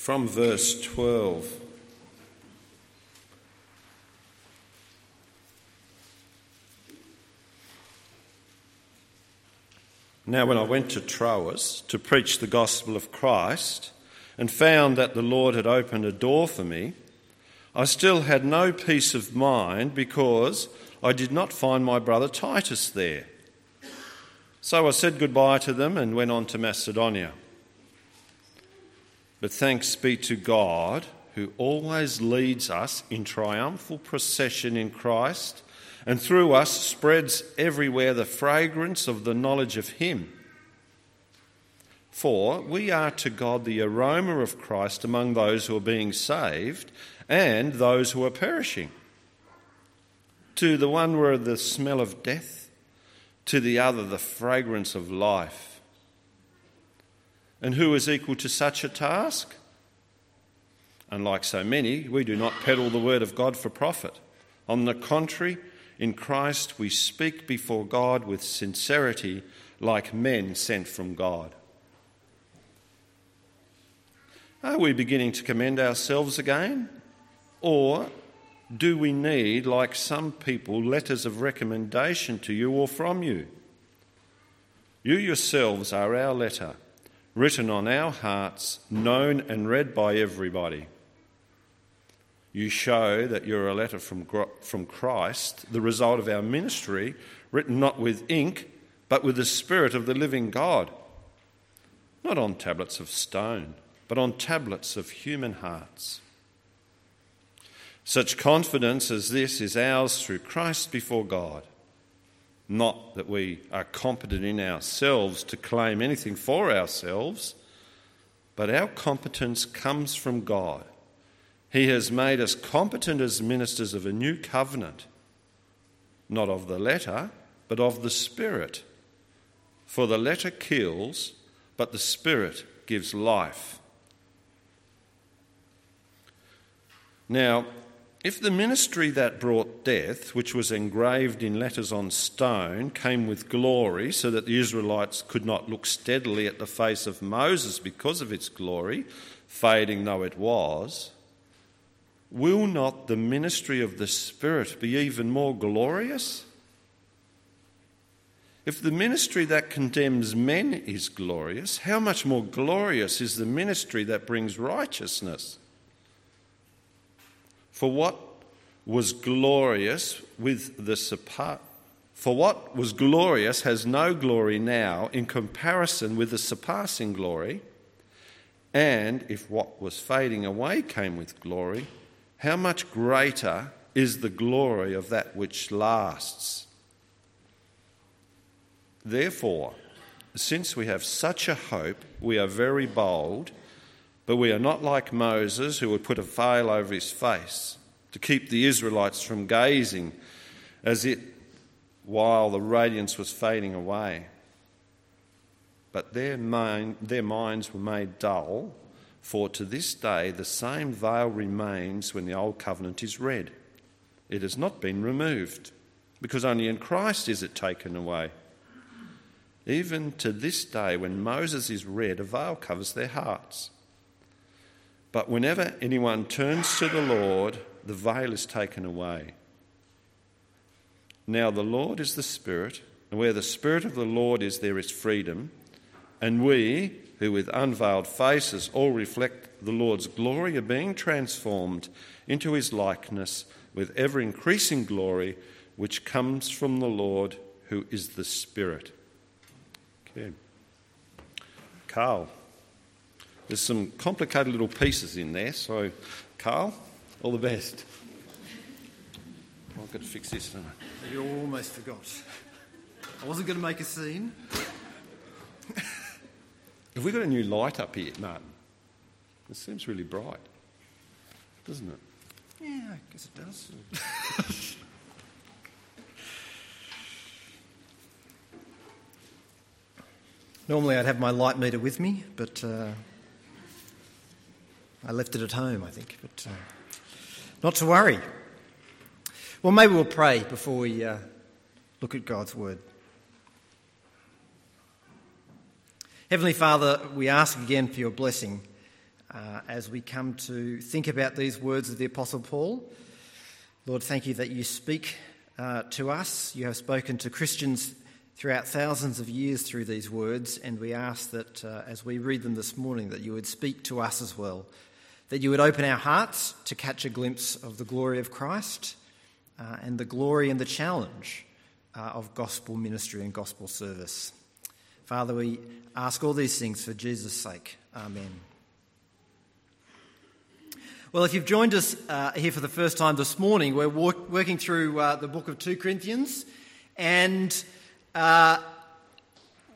from verse 12. Now, when I went to Troas to preach the gospel of Christ and found that the Lord had opened a door for me, I still had no peace of mind because I did not find my brother Titus there. So I said goodbye to them and went on to Macedonia. But thanks be to God, who always leads us in triumphal procession in Christ and through us spreads everywhere the fragrance of the knowledge of Him. For we are to God the aroma of Christ among those who are being saved and those who are perishing. To the one we're the smell of death, to the other the fragrance of life. And who is equal to such a task? Unlike so many, we do not peddle the word of God for profit. On the contrary, in Christ, we speak before God with sincerity, like men sent from God. Are we beginning to commend ourselves again? Or do we need, like some people, letters of recommendation to you or from you? You yourselves are our letter, written on our hearts, known and read by everybody. You show that you're a letter from, from Christ, the result of our ministry, written not with ink, but with the Spirit of the living God. Not on tablets of stone, but on tablets of human hearts. Such confidence as this is ours through Christ before God. Not that we are competent in ourselves to claim anything for ourselves, but our competence comes from God he has made us competent as ministers of a new covenant, not of the letter, but of the Spirit. For the letter kills, but the Spirit gives life. Now, if the ministry that brought death, which was engraved in letters on stone, came with glory, so that the Israelites could not look steadily at the face of Moses because of its glory, fading though it was, will not the ministry of the Spirit be even more glorious? If the ministry that condemns men is glorious, how much more glorious is the ministry that brings righteousness? For what was glorious with the for what was glorious has no glory now in comparison with the surpassing glory, and if what was fading away came with glory, how much greater is the glory of that which lasts? Therefore, since we have such a hope, we are very bold, but we are not like Moses, who would put a veil over his face to keep the Israelites from gazing as it while the radiance was fading away. But their, mind, their minds were made dull for to this day the same veil remains when the Old Covenant is read. It has not been removed, because only in Christ is it taken away. Even to this day, when Moses is read, a veil covers their hearts. But whenever anyone turns to the Lord, the veil is taken away. Now, the Lord is the Spirit, and where the Spirit of the Lord is, there is freedom. And we, who with unveiled faces all reflect the Lord's glory, are being transformed into his likeness with ever increasing glory, which comes from the Lord who is the Spirit. Okay. Carl. There's some complicated little pieces in there, so Carl, all the best. I've got to fix this, don't I? You almost forgot. I wasn't going to make a scene. Have we got a new light up here, Martin? It seems really bright, doesn't it? Yeah, I guess it does. Normally I'd have my light meter with me, but uh, I left it at home, I think. But uh, not to worry. Well, maybe we'll pray before we uh, look at God's word. Heavenly Father, we ask again for your blessing uh, as we come to think about these words of the Apostle Paul. Lord, thank you that you speak uh, to us. You have spoken to Christians throughout thousands of years through these words, and we ask that uh, as we read them this morning, that you would speak to us as well, that you would open our hearts to catch a glimpse of the glory of Christ uh, and the glory and the challenge uh, of gospel ministry and gospel service. Father, we ask all these things for Jesus' sake. Amen. Well, if you've joined us uh, here for the first time this morning, we're walk- working through uh, the book of 2 Corinthians, and uh,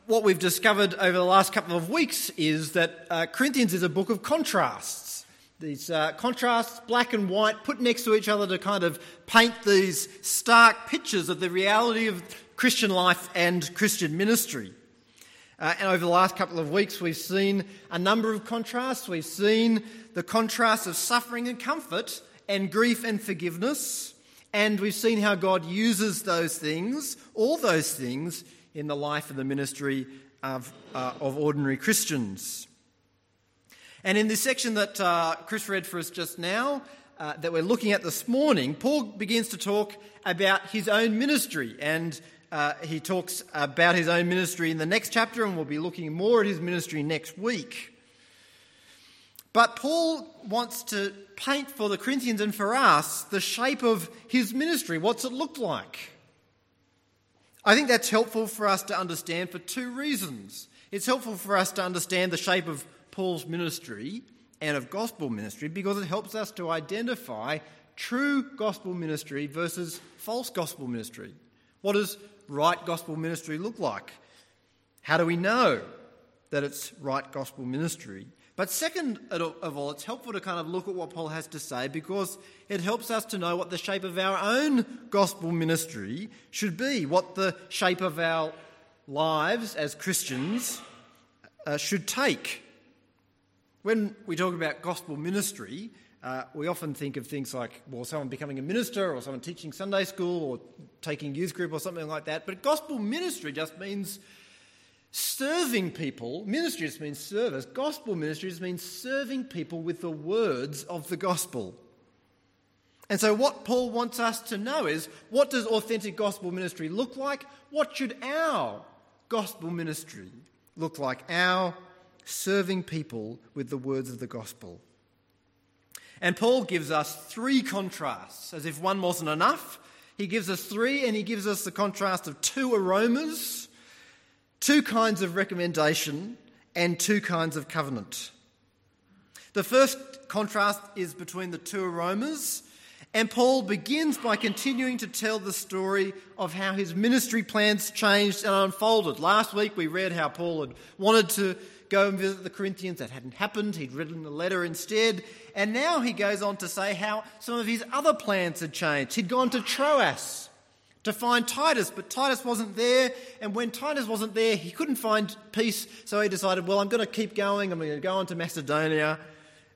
what we've discovered over the last couple of weeks is that uh, Corinthians is a book of contrasts. These uh, contrasts, black and white, put next to each other to kind of paint these stark pictures of the reality of Christian life and Christian ministry. Uh, and over the last couple of weeks, we've seen a number of contrasts. We've seen the contrast of suffering and comfort, and grief and forgiveness. And we've seen how God uses those things, all those things, in the life and the ministry of, uh, of ordinary Christians. And in this section that uh, Chris read for us just now, uh, that we're looking at this morning, Paul begins to talk about his own ministry. And uh, he talks about his own ministry in the next chapter, and we'll be looking more at his ministry next week. But Paul wants to paint for the Corinthians and for us the shape of his ministry. What's it looked like? I think that's helpful for us to understand for two reasons. It's helpful for us to understand the shape of Paul's ministry and of gospel ministry because it helps us to identify true gospel ministry versus false gospel ministry. What does right gospel ministry look like? How do we know that it's right gospel ministry? But second of all, it's helpful to kind of look at what Paul has to say because it helps us to know what the shape of our own gospel ministry should be, what the shape of our lives as Christians uh, should take. When we talk about gospel ministry, uh, we often think of things like, well, someone becoming a minister or someone teaching Sunday school or taking youth group or something like that. But gospel ministry just means Serving people, ministry just means service. Gospel ministry just means serving people with the words of the gospel. And so, what Paul wants us to know is what does authentic gospel ministry look like? What should our gospel ministry look like? Our serving people with the words of the gospel. And Paul gives us three contrasts, as if one wasn't enough. He gives us three, and he gives us the contrast of two aromas two kinds of recommendation and two kinds of covenant. The first contrast is between the two aromas, and Paul begins by continuing to tell the story of how his ministry plans changed and unfolded. Last week we read how Paul had wanted to go and visit the Corinthians. That hadn't happened. He'd written a letter instead. And now he goes on to say how some of his other plans had changed. He'd gone to Troas to find Titus, but Titus wasn't there. And when Titus wasn't there, he couldn't find peace. So he decided, well, I'm going to keep going. I'm going to go on to Macedonia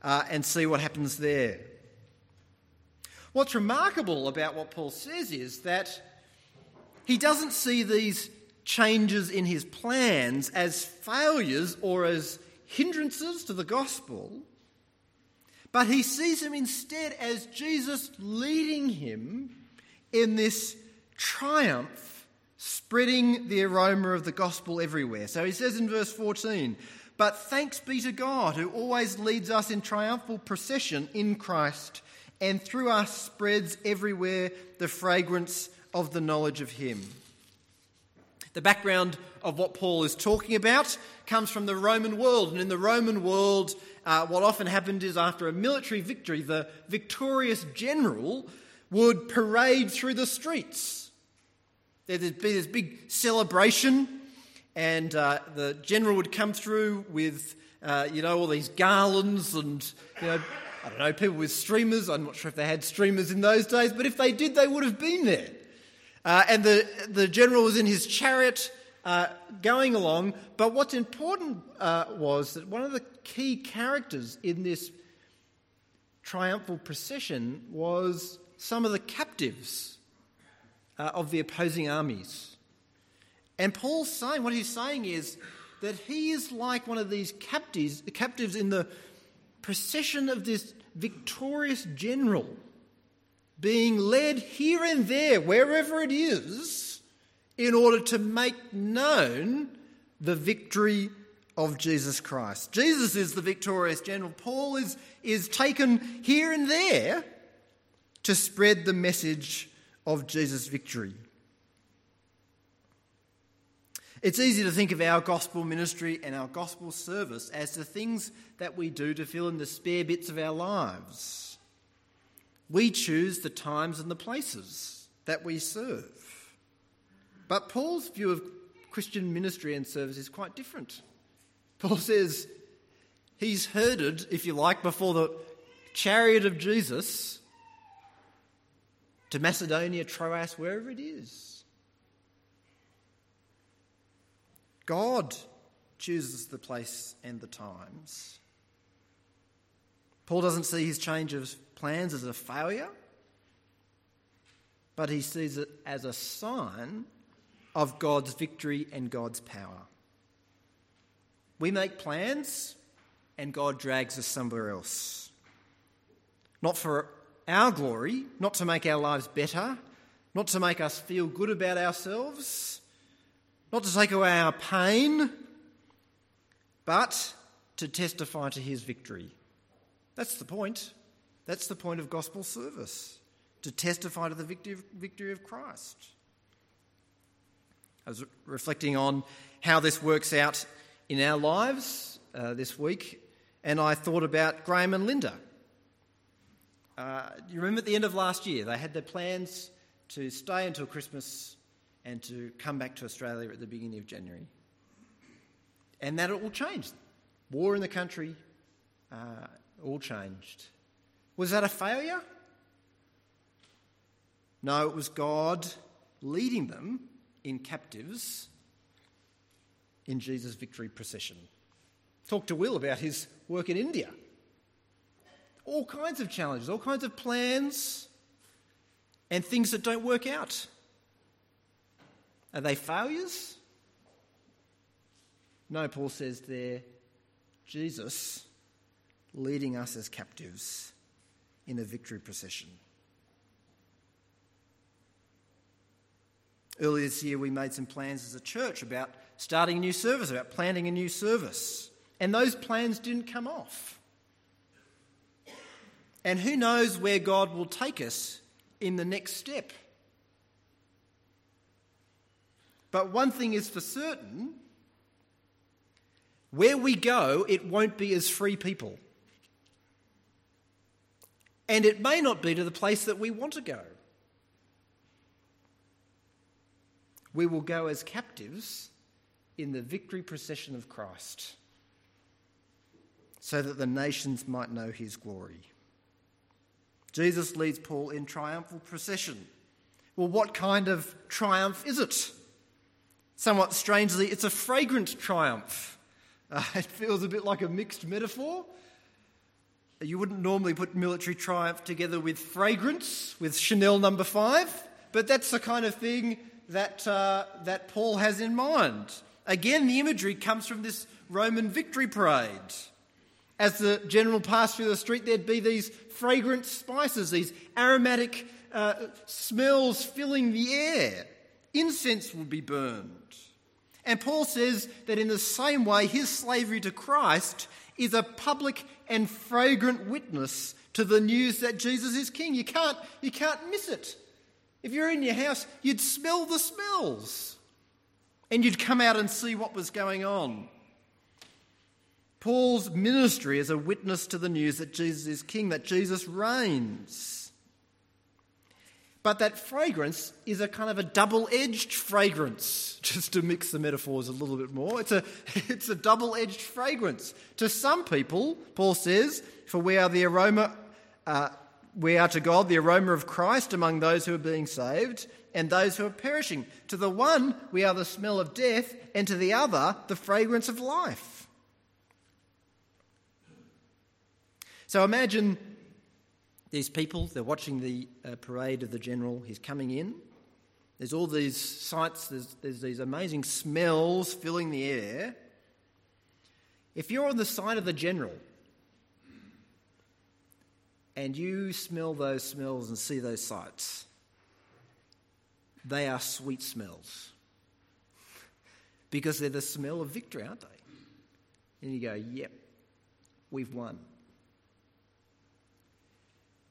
uh, and see what happens there. What's remarkable about what Paul says is that he doesn't see these changes in his plans as failures or as hindrances to the gospel, but he sees them instead as Jesus leading him in this triumph, spreading the aroma of the gospel everywhere. So he says in verse 14, But thanks be to God who always leads us in triumphal procession in Christ and through us spreads everywhere the fragrance of the knowledge of him. The background of what Paul is talking about comes from the Roman world. And in the Roman world, uh, what often happened is after a military victory, the victorious general would parade through the streets There'd be this big celebration, and uh, the general would come through with, uh, you know, all these garlands and, you know, I don't know, people with streamers. I'm not sure if they had streamers in those days, but if they did, they would have been there. Uh, and the, the general was in his chariot uh, going along. But what's important uh, was that one of the key characters in this triumphal procession was some of the captives uh, of the opposing armies. And Paul's saying, what he's saying is that he is like one of these captives, captives in the procession of this victorious general being led here and there, wherever it is, in order to make known the victory of Jesus Christ. Jesus is the victorious general. Paul is, is taken here and there to spread the message of Jesus' victory. It's easy to think of our gospel ministry and our gospel service as the things that we do to fill in the spare bits of our lives. We choose the times and the places that we serve. But Paul's view of Christian ministry and service is quite different. Paul says he's herded, if you like, before the chariot of Jesus to Macedonia, Troas, wherever it is. God chooses the place and the times. Paul doesn't see his change of plans as a failure, but he sees it as a sign of God's victory and God's power. We make plans and God drags us somewhere else. Not for our glory, not to make our lives better, not to make us feel good about ourselves, not to take away our pain, but to testify to his victory. That's the point. That's the point of gospel service, to testify to the victory of Christ. I was reflecting on how this works out in our lives uh, this week, and I thought about Graham and Linda. Uh, you remember at the end of last year, they had their plans to stay until Christmas and to come back to Australia at the beginning of January. And that all changed. War in the country, uh, all changed. Was that a failure? No, it was God leading them in captives in Jesus' victory procession. Talk to Will about his work in India. All kinds of challenges, all kinds of plans, and things that don't work out. Are they failures? No, Paul says they're Jesus leading us as captives in a victory procession. Earlier this year, we made some plans as a church about starting a new service, about planting a new service. And those plans didn't come off. And who knows where God will take us in the next step. But one thing is for certain where we go, it won't be as free people. And it may not be to the place that we want to go. we will go as captives in the victory procession of Christ, so that the nations might know his glory. Jesus leads Paul in triumphal procession. Well, what kind of triumph is it? Somewhat strangely, it's a fragrant triumph. Uh, it feels a bit like a mixed metaphor. You wouldn't normally put military triumph together with fragrance, with Chanel number five, but that's the kind of thing that, uh, that Paul has in mind. Again, the imagery comes from this Roman victory parade. As the general passed through the street, there'd be these fragrant spices, these aromatic uh, smells filling the air. Incense would be burned. And Paul says that in the same way, his slavery to Christ is a public and fragrant witness to the news that Jesus is king. You can't, you can't miss it. If you're in your house, you'd smell the smells and you'd come out and see what was going on. Paul's ministry is a witness to the news that Jesus is king, that Jesus reigns. But that fragrance is a kind of a double edged fragrance, just to mix the metaphors a little bit more. It's a, it's a double edged fragrance. To some people, Paul says, for we are the aroma. Uh, we are to God the aroma of Christ among those who are being saved and those who are perishing. To the one, we are the smell of death, and to the other, the fragrance of life. So imagine these people, they're watching the uh, parade of the general, he's coming in. There's all these sights, there's, there's these amazing smells filling the air. If you're on the side of the general, and you smell those smells and see those sights, they are sweet smells. Because they're the smell of victory, aren't they? And you go, yep, we've won.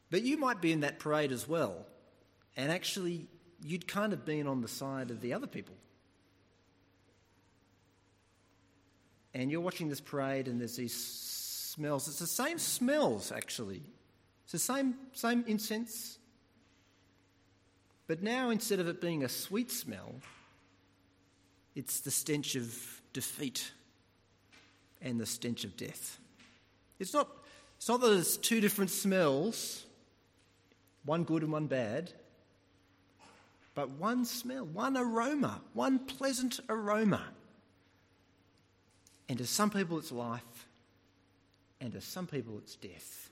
But you might be in that parade as well, and actually, you'd kind of been on the side of the other people. And you're watching this parade, and there's these smells. It's the same smells, actually. It's the same, same incense. But now, instead of it being a sweet smell, it's the stench of defeat and the stench of death. It's not, it's not that it's two different smells, one good and one bad, but one smell, one aroma, one pleasant aroma. And to some people it's life, and to some people it's death.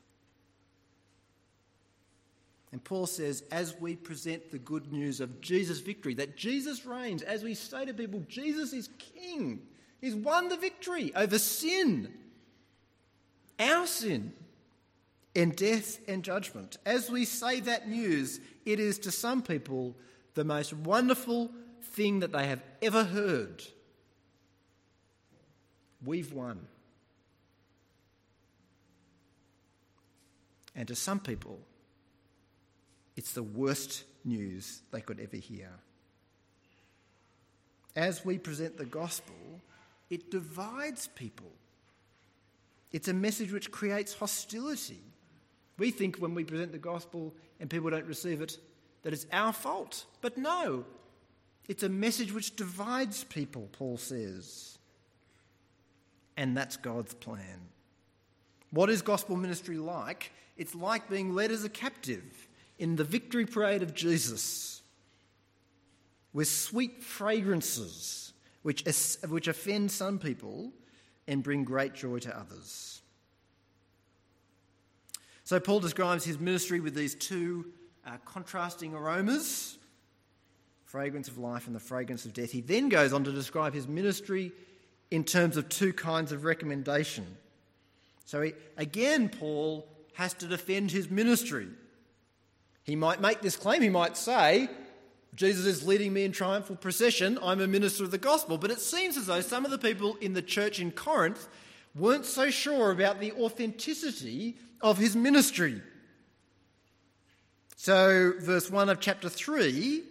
And Paul says, as we present the good news of Jesus' victory, that Jesus reigns, as we say to people, Jesus is king. He's won the victory over sin, our sin, and death and judgment. As we say that news, it is to some people the most wonderful thing that they have ever heard. We've won. And to some people, it's the worst news they could ever hear. As we present the gospel, it divides people. It's a message which creates hostility. We think when we present the gospel and people don't receive it, that it's our fault. But no, it's a message which divides people, Paul says. And that's God's plan. What is gospel ministry like? It's like being led as a captive in the victory parade of Jesus with sweet fragrances which, which offend some people and bring great joy to others. So, Paul describes his ministry with these two uh, contrasting aromas fragrance of life and the fragrance of death. He then goes on to describe his ministry in terms of two kinds of recommendation. So, he, again, Paul has to defend his ministry. He might make this claim, he might say, Jesus is leading me in triumphal procession, I'm a minister of the gospel. But it seems as though some of the people in the church in Corinth weren't so sure about the authenticity of his ministry. So, verse 1 of chapter 3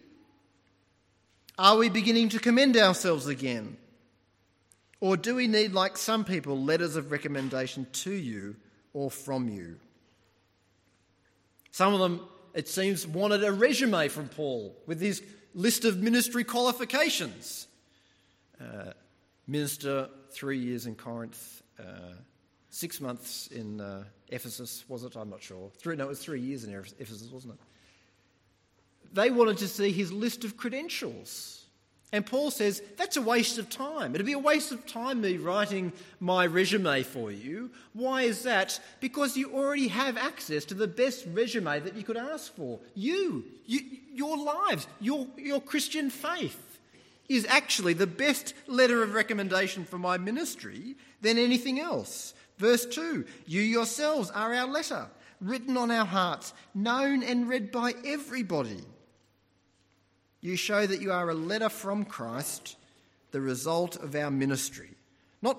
are we beginning to commend ourselves again? Or do we need, like some people, letters of recommendation to you or from you? Some of them it seems, wanted a resume from Paul with his list of ministry qualifications. Uh, minister, three years in Corinth, six months in uh, Ephesus, was it? I'm not sure. Three, no, it was three years in Ephesus, wasn't it? They wanted to see his list of credentials. And Paul says, that's a waste of time. It'd be a waste of time me writing my resume for you. Why is that? Because you already have access to the best resume that you could ask for. You, you your lives, your, your Christian faith is actually the best letter of recommendation for my ministry than anything else. Verse 2 You yourselves are our letter, written on our hearts, known and read by everybody. You show that you are a letter from Christ, the result of our ministry. Not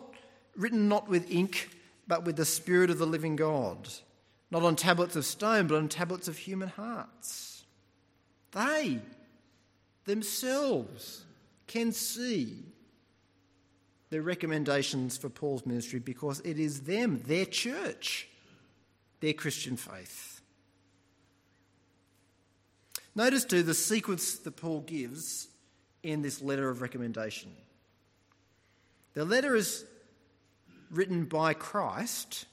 written not with ink, but with the Spirit of the living God. Not on tablets of stone, but on tablets of human hearts. They themselves can see the recommendations for Paul's ministry because it is them, their church, their Christian faith. Notice too the sequence that Paul gives in this letter of recommendation. The letter is written by Christ,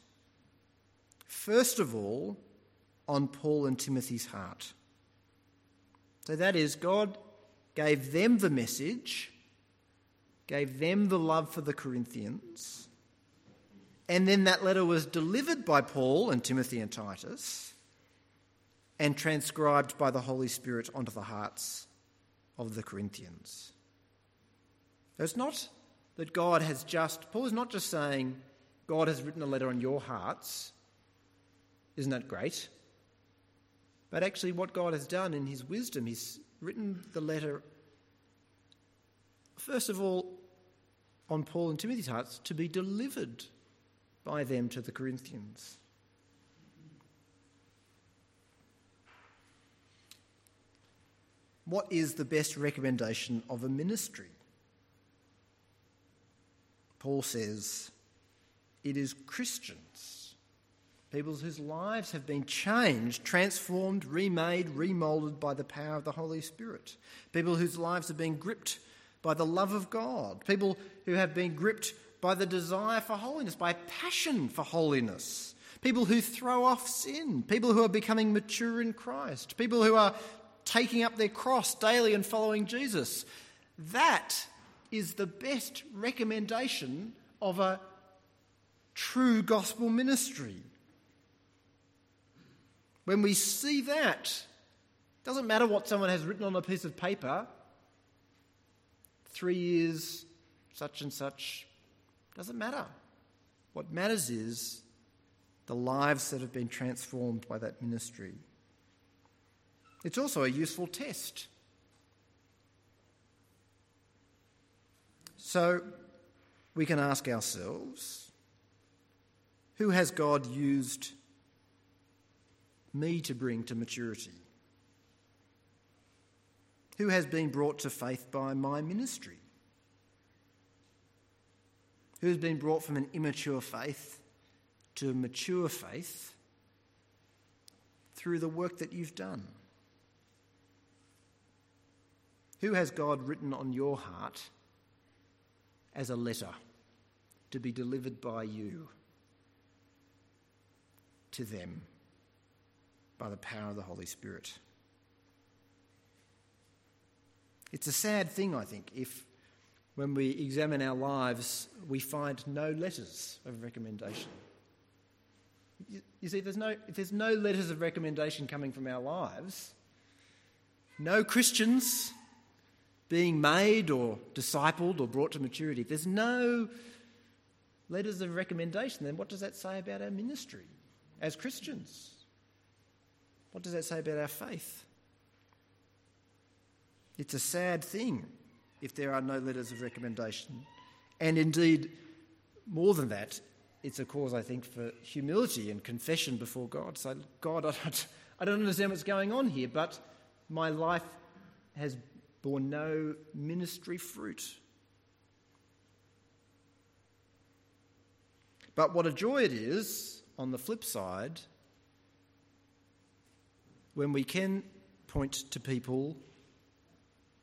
first of all, on Paul and Timothy's heart. So that is, God gave them the message, gave them the love for the Corinthians, and then that letter was delivered by Paul and Timothy and Titus and transcribed by the Holy Spirit onto the hearts of the Corinthians. it's not that God has just, Paul is not just saying, God has written a letter on your hearts. Isn't that great? But actually, what God has done in His wisdom, He's written the letter, first of all, on Paul and Timothy's hearts to be delivered by them to the Corinthians. What is the best recommendation of a ministry? Paul says it is Christians, people whose lives have been changed, transformed, remade, remolded by the power of the Holy Spirit, people whose lives have been gripped by the love of God, people who have been gripped by the desire for holiness, by passion for holiness, people who throw off sin, people who are becoming mature in Christ, people who are taking up their cross daily and following Jesus. That is the best recommendation of a true gospel ministry. When we see that, it doesn't matter what someone has written on a piece of paper, three years, such and such, doesn't matter. What matters is the lives that have been transformed by that ministry. It's also a useful test. So we can ask ourselves who has God used me to bring to maturity? Who has been brought to faith by my ministry? Who has been brought from an immature faith to a mature faith through the work that you've done? Who has God written on your heart as a letter to be delivered by you to them by the power of the Holy Spirit? It's a sad thing, I think, if when we examine our lives we find no letters of recommendation. You, see, there's no, if there's no letters of recommendation coming from our lives, no Christians being made or discipled or brought to maturity, if there's no letters of recommendation, then what does that say about our ministry as Christians? What does that say about our faith? It's a sad thing if there are no letters of recommendation. And indeed, more than that, it's a cause, I think, for humility and confession before God. So, God, I don't, I don't understand what's going on here, but my life has borne no ministry fruit. But what a joy it is, on the flip side, when we can point to people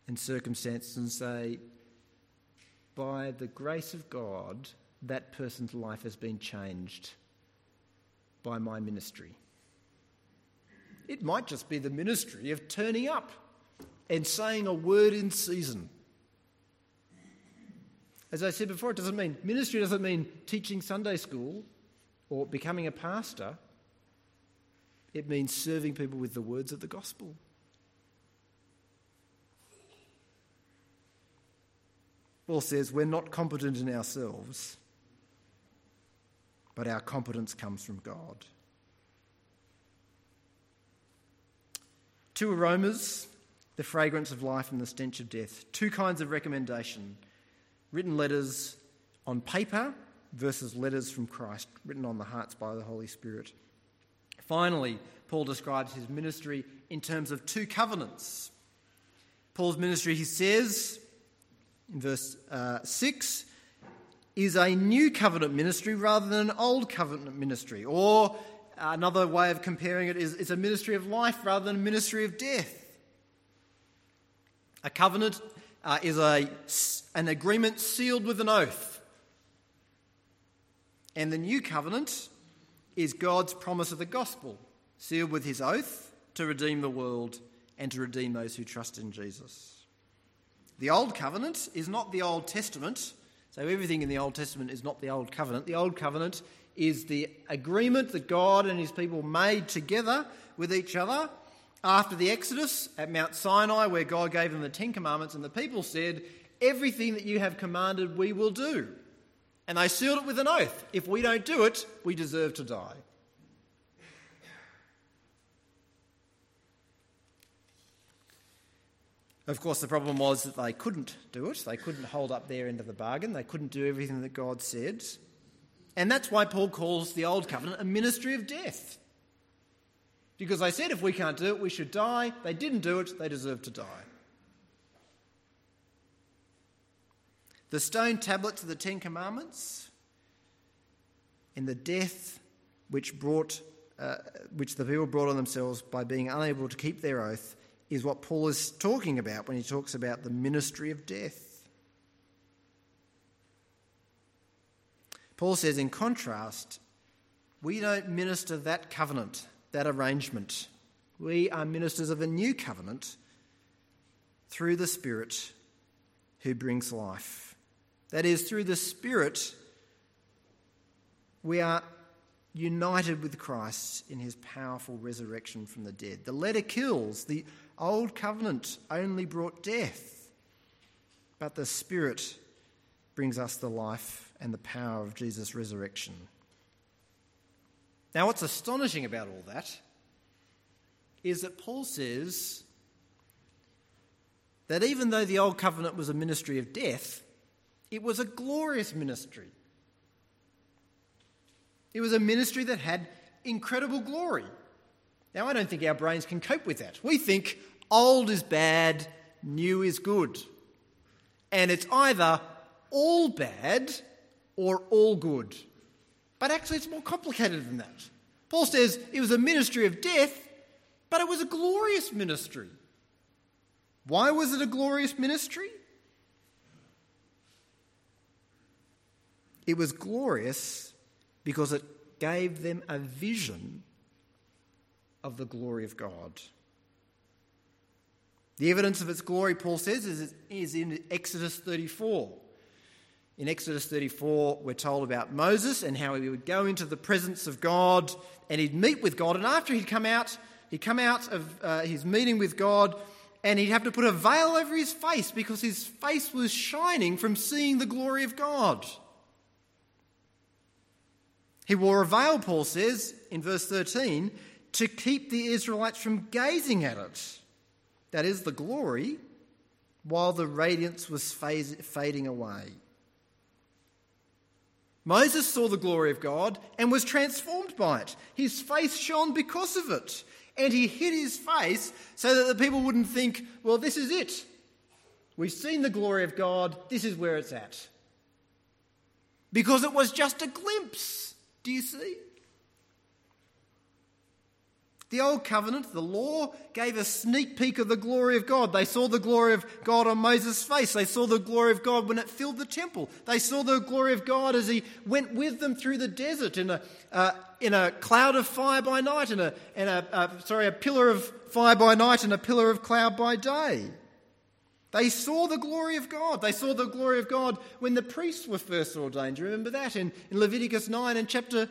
and circumstances and say, by the grace of God, that person's life has been changed by my ministry. It might just be the ministry of turning up and saying a word in season. As I said before, it doesn't mean ministry doesn't mean teaching Sunday school or becoming a pastor. It means serving people with the words of the gospel. Paul says we're not competent in ourselves, but our competence comes from God. Two aromas the fragrance of life and the stench of death. Two kinds of recommendation written letters on paper versus letters from Christ, written on the hearts by the Holy Spirit. Finally, Paul describes his ministry in terms of two covenants. Paul's ministry, he says in verse uh, 6, is a new covenant ministry rather than an old covenant ministry. Or another way of comparing it is it's a ministry of life rather than a ministry of death. A covenant uh, is a, an agreement sealed with an oath. And the new covenant is God's promise of the gospel, sealed with his oath to redeem the world and to redeem those who trust in Jesus. The Old Covenant is not the Old Testament, so everything in the Old Testament is not the Old Covenant. The Old Covenant is the agreement that God and his people made together with each other after the Exodus at Mount Sinai, where God gave them the Ten Commandments, and the people said, Everything that you have commanded, we will do. And they sealed it with an oath if we don't do it, we deserve to die. Of course, the problem was that they couldn't do it. They couldn't hold up their end of the bargain. They couldn't do everything that God said. And that's why Paul calls the Old Covenant a ministry of death. Because they said if we can't do it, we should die. They didn't do it, they deserve to die. The stone tablets of the Ten Commandments and the death which, brought, uh, which the people brought on themselves by being unable to keep their oath is what Paul is talking about when he talks about the ministry of death. Paul says, in contrast, we don't minister that covenant, that arrangement. We are ministers of a new covenant through the Spirit who brings life. That is, through the Spirit, we are united with Christ in his powerful resurrection from the dead. The letter kills, the old covenant only brought death, but the Spirit brings us the life and the power of Jesus' resurrection. Now, what's astonishing about all that is that Paul says that even though the old covenant was a ministry of death, it was a glorious ministry. It was a ministry that had incredible glory. Now, I don't think our brains can cope with that. We think old is bad, new is good. And it's either all bad or all good. But actually, it's more complicated than that. Paul says it was a ministry of death, but it was a glorious ministry. Why was it a glorious ministry? It was glorious because it gave them a vision of the glory of God. The evidence of its glory, Paul says, is, in Exodus 34. In Exodus 34, we're told about Moses and how he would go into the presence of God and he'd meet with God. And after he'd come out, he'd come out of uh, his meeting with God and he'd have to put a veil over his face because his face was shining from seeing the glory of God. He wore a veil, Paul says in verse 13, to keep the Israelites from gazing at it. That is the glory, while the radiance was fading away. Moses saw the glory of God and was transformed by it. His face shone because of it. And he hid his face so that the people wouldn't think, well, this is it. We've seen the glory of God, this is where it's at. Because it was just a glimpse. Do you see? The Old Covenant, the law, gave a sneak peek of the glory of God. They saw the glory of God on Moses' face. They saw the glory of God when it filled the temple. They saw the glory of God as he went with them through the desert in a, uh, in a cloud of fire by night and, a, and a, uh, sorry, a pillar of fire by night and a pillar of cloud by day. They saw the glory of God. They saw the glory of God when the priests were first ordained. You remember that in, in Leviticus 9 and chapter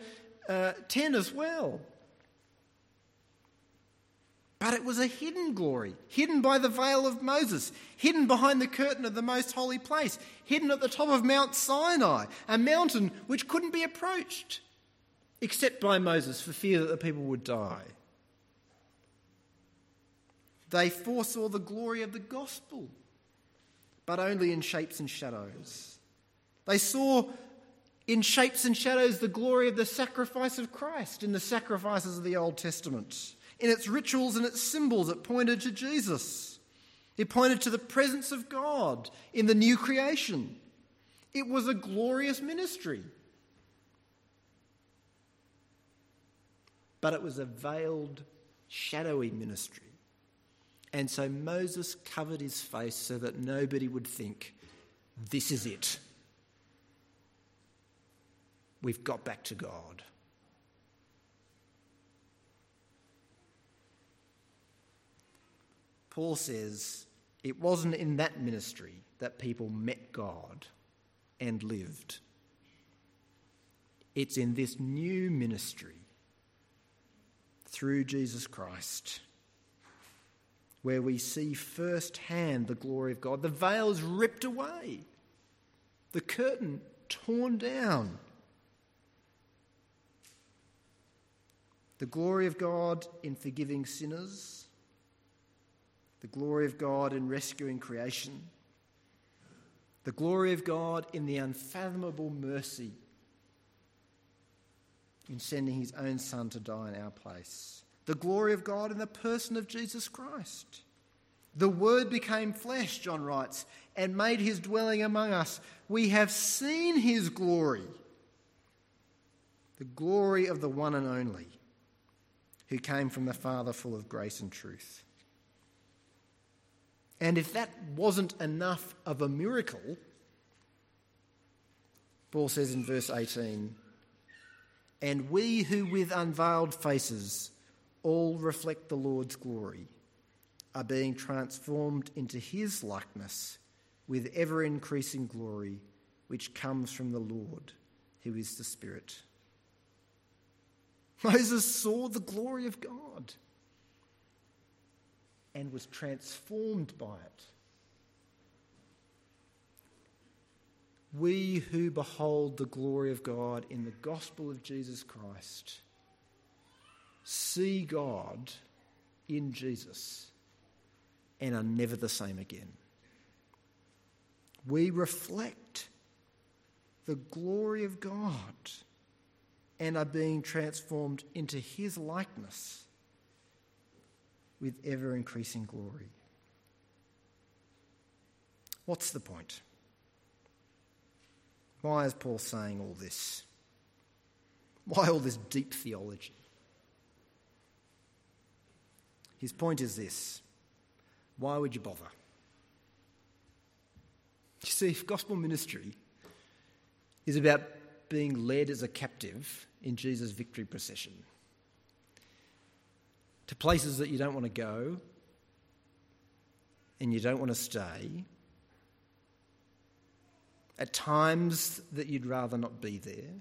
uh, 10 as well. But it was a hidden glory, hidden by the veil of Moses, hidden behind the curtain of the most holy place, hidden at the top of Mount Sinai, a mountain which couldn't be approached except by Moses for fear that the people would die. They foresaw the glory of the gospel but only in shapes and shadows. They saw in shapes and shadows the glory of the sacrifice of Christ in the sacrifices of the Old Testament. In its rituals and its symbols, it pointed to Jesus. It pointed to the presence of God in the new creation. It was a glorious ministry. But it was a veiled, shadowy ministry. And so Moses covered his face so that nobody would think, this is it. We've got back to God. Paul says it wasn't in that ministry that people met God and lived. It's in this new ministry through Jesus Christ where we see firsthand the glory of God. The veil is ripped away, the curtain torn down. The glory of God in forgiving sinners, the glory of God in rescuing creation, the glory of God in the unfathomable mercy in sending his own Son to die in our place, the glory of God in the person of Jesus Christ. The Word became flesh, John writes, and made his dwelling among us. We have seen his glory, the glory of the one and only, who came from the Father full of grace and truth. And if that wasn't enough of a miracle, Paul says in verse 18, and we who with unveiled faces all reflect the Lord's glory are being transformed into his likeness with ever increasing glory, which comes from the Lord, who is the Spirit. Moses saw the glory of God and was transformed by it. We who behold the glory of God in the gospel of Jesus Christ see God in Jesus and are never the same again. We reflect the glory of God and are being transformed into his likeness with ever increasing glory. What's the point? Why is Paul saying all this? Why all this deep theology? His point is this why would you bother? You see, if gospel ministry is about being led as a captive in Jesus' victory procession to places that you don't want to go and you don't want to stay, at times that you'd rather not be there.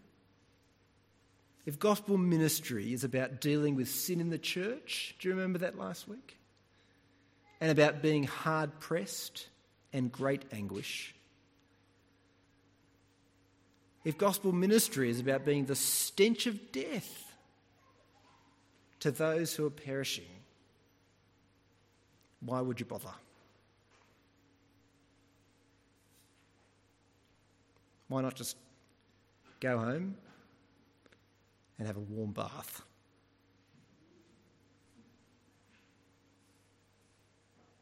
If gospel ministry is about dealing with sin in the church, do you remember that last week? And about being hard pressed and great anguish. If gospel ministry is about being the stench of death to those who are perishing, why would you bother? Why not just go home and have a warm bath?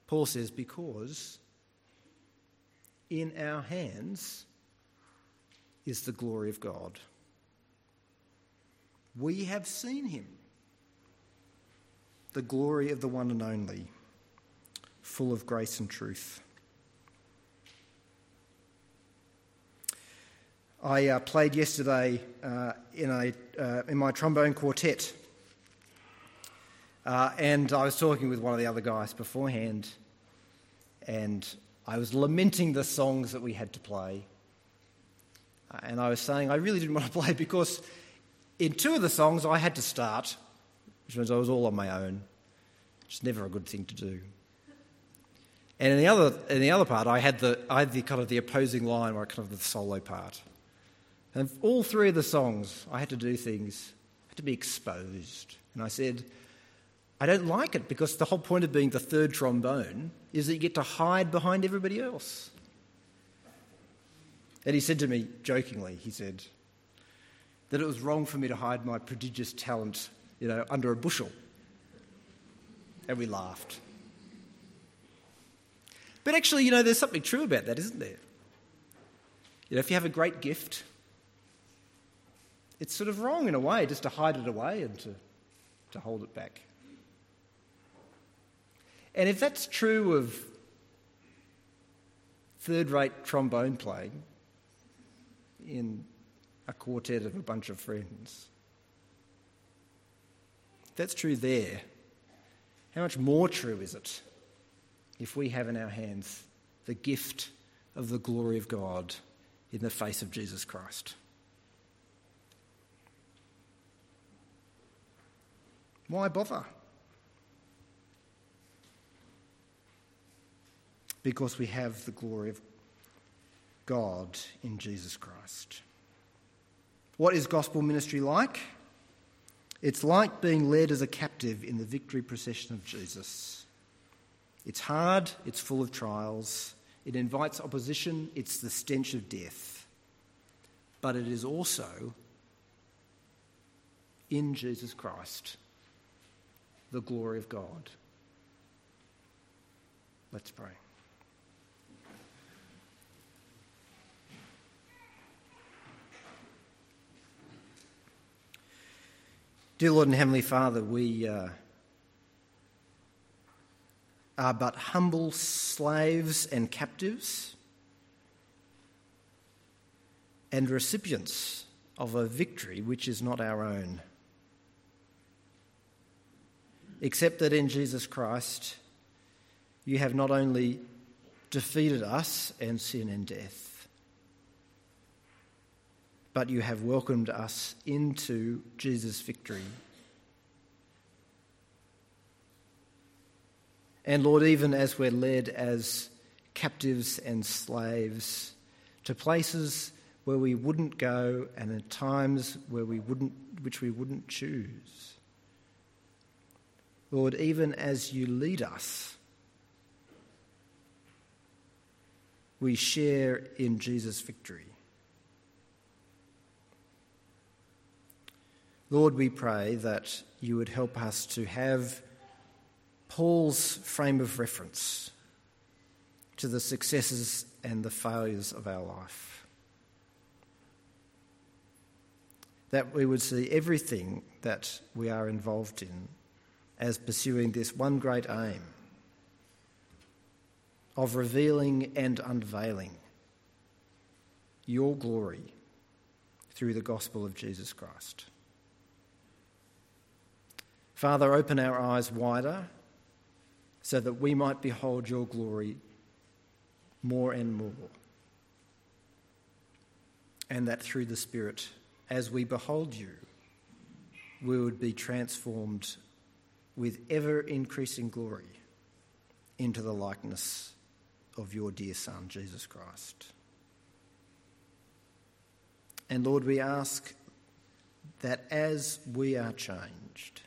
Paul says, because in our hands is the glory of God. We have seen him, the glory of the one and only, full of grace and truth. I uh, played yesterday uh, in, a, uh, in my trombone quartet. Uh, and I was talking with one of the other guys beforehand, and I was lamenting the songs that we had to play. Uh, and I was saying I really didn't want to play because in two of the songs I had to start, which means I was all on my own, which is never a good thing to do. And in the other, in the other part, I had the, I had the kind of the opposing line, or kind of the solo part. And all three of the songs, I had to do things, I had to be exposed. And I said, I don't like it because the whole point of being the third trombone is that you get to hide behind everybody else. And he said to me, jokingly, he said, that it was wrong for me to hide my prodigious talent, you know, under a bushel. And we laughed. But actually, you know, there's something true about that, isn't there? You know, if you have a great gift, it's sort of wrong in a way just to hide it away and to, to hold it back. And if that's true of third rate trombone playing in a quartet of a bunch of friends, if that's true there, how much more true is it if we have in our hands the gift of the glory of God in the face of Jesus Christ? Why bother? Because we have the glory of God in Jesus Christ. What is gospel ministry like? It's like being led as a captive in the victory procession of Jesus. It's hard, it's full of trials, it invites opposition, it's the stench of death. But it is also, in Jesus Christ, the glory of God. Let's pray. Dear Lord and Heavenly Father, we uh, are but humble slaves and captives and recipients of a victory which is not our own. Except that in Jesus Christ, you have not only defeated us and sin and death, but you have welcomed us into Jesus' victory. And Lord, even as we're led as captives and slaves to places where we wouldn't go and at times where we wouldn't, which we wouldn't choose. Lord, even as you lead us, we share in Jesus' victory. Lord, we pray that you would help us to have Paul's frame of reference to the successes and the failures of our life. That we would see everything that we are involved in as pursuing this one great aim of revealing and unveiling your glory through the gospel of Jesus Christ. Father, open our eyes wider so that we might behold your glory more and more. And that through the Spirit, as we behold you, we would be transformed with ever increasing glory into the likeness of your dear Son, Jesus Christ. And Lord, we ask that as we are changed,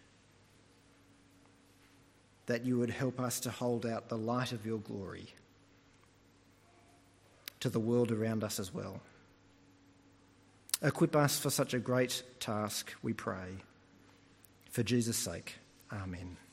that you would help us to hold out the light of your glory to the world around us as well. Equip us for such a great task, we pray. For Jesus' sake. Amen.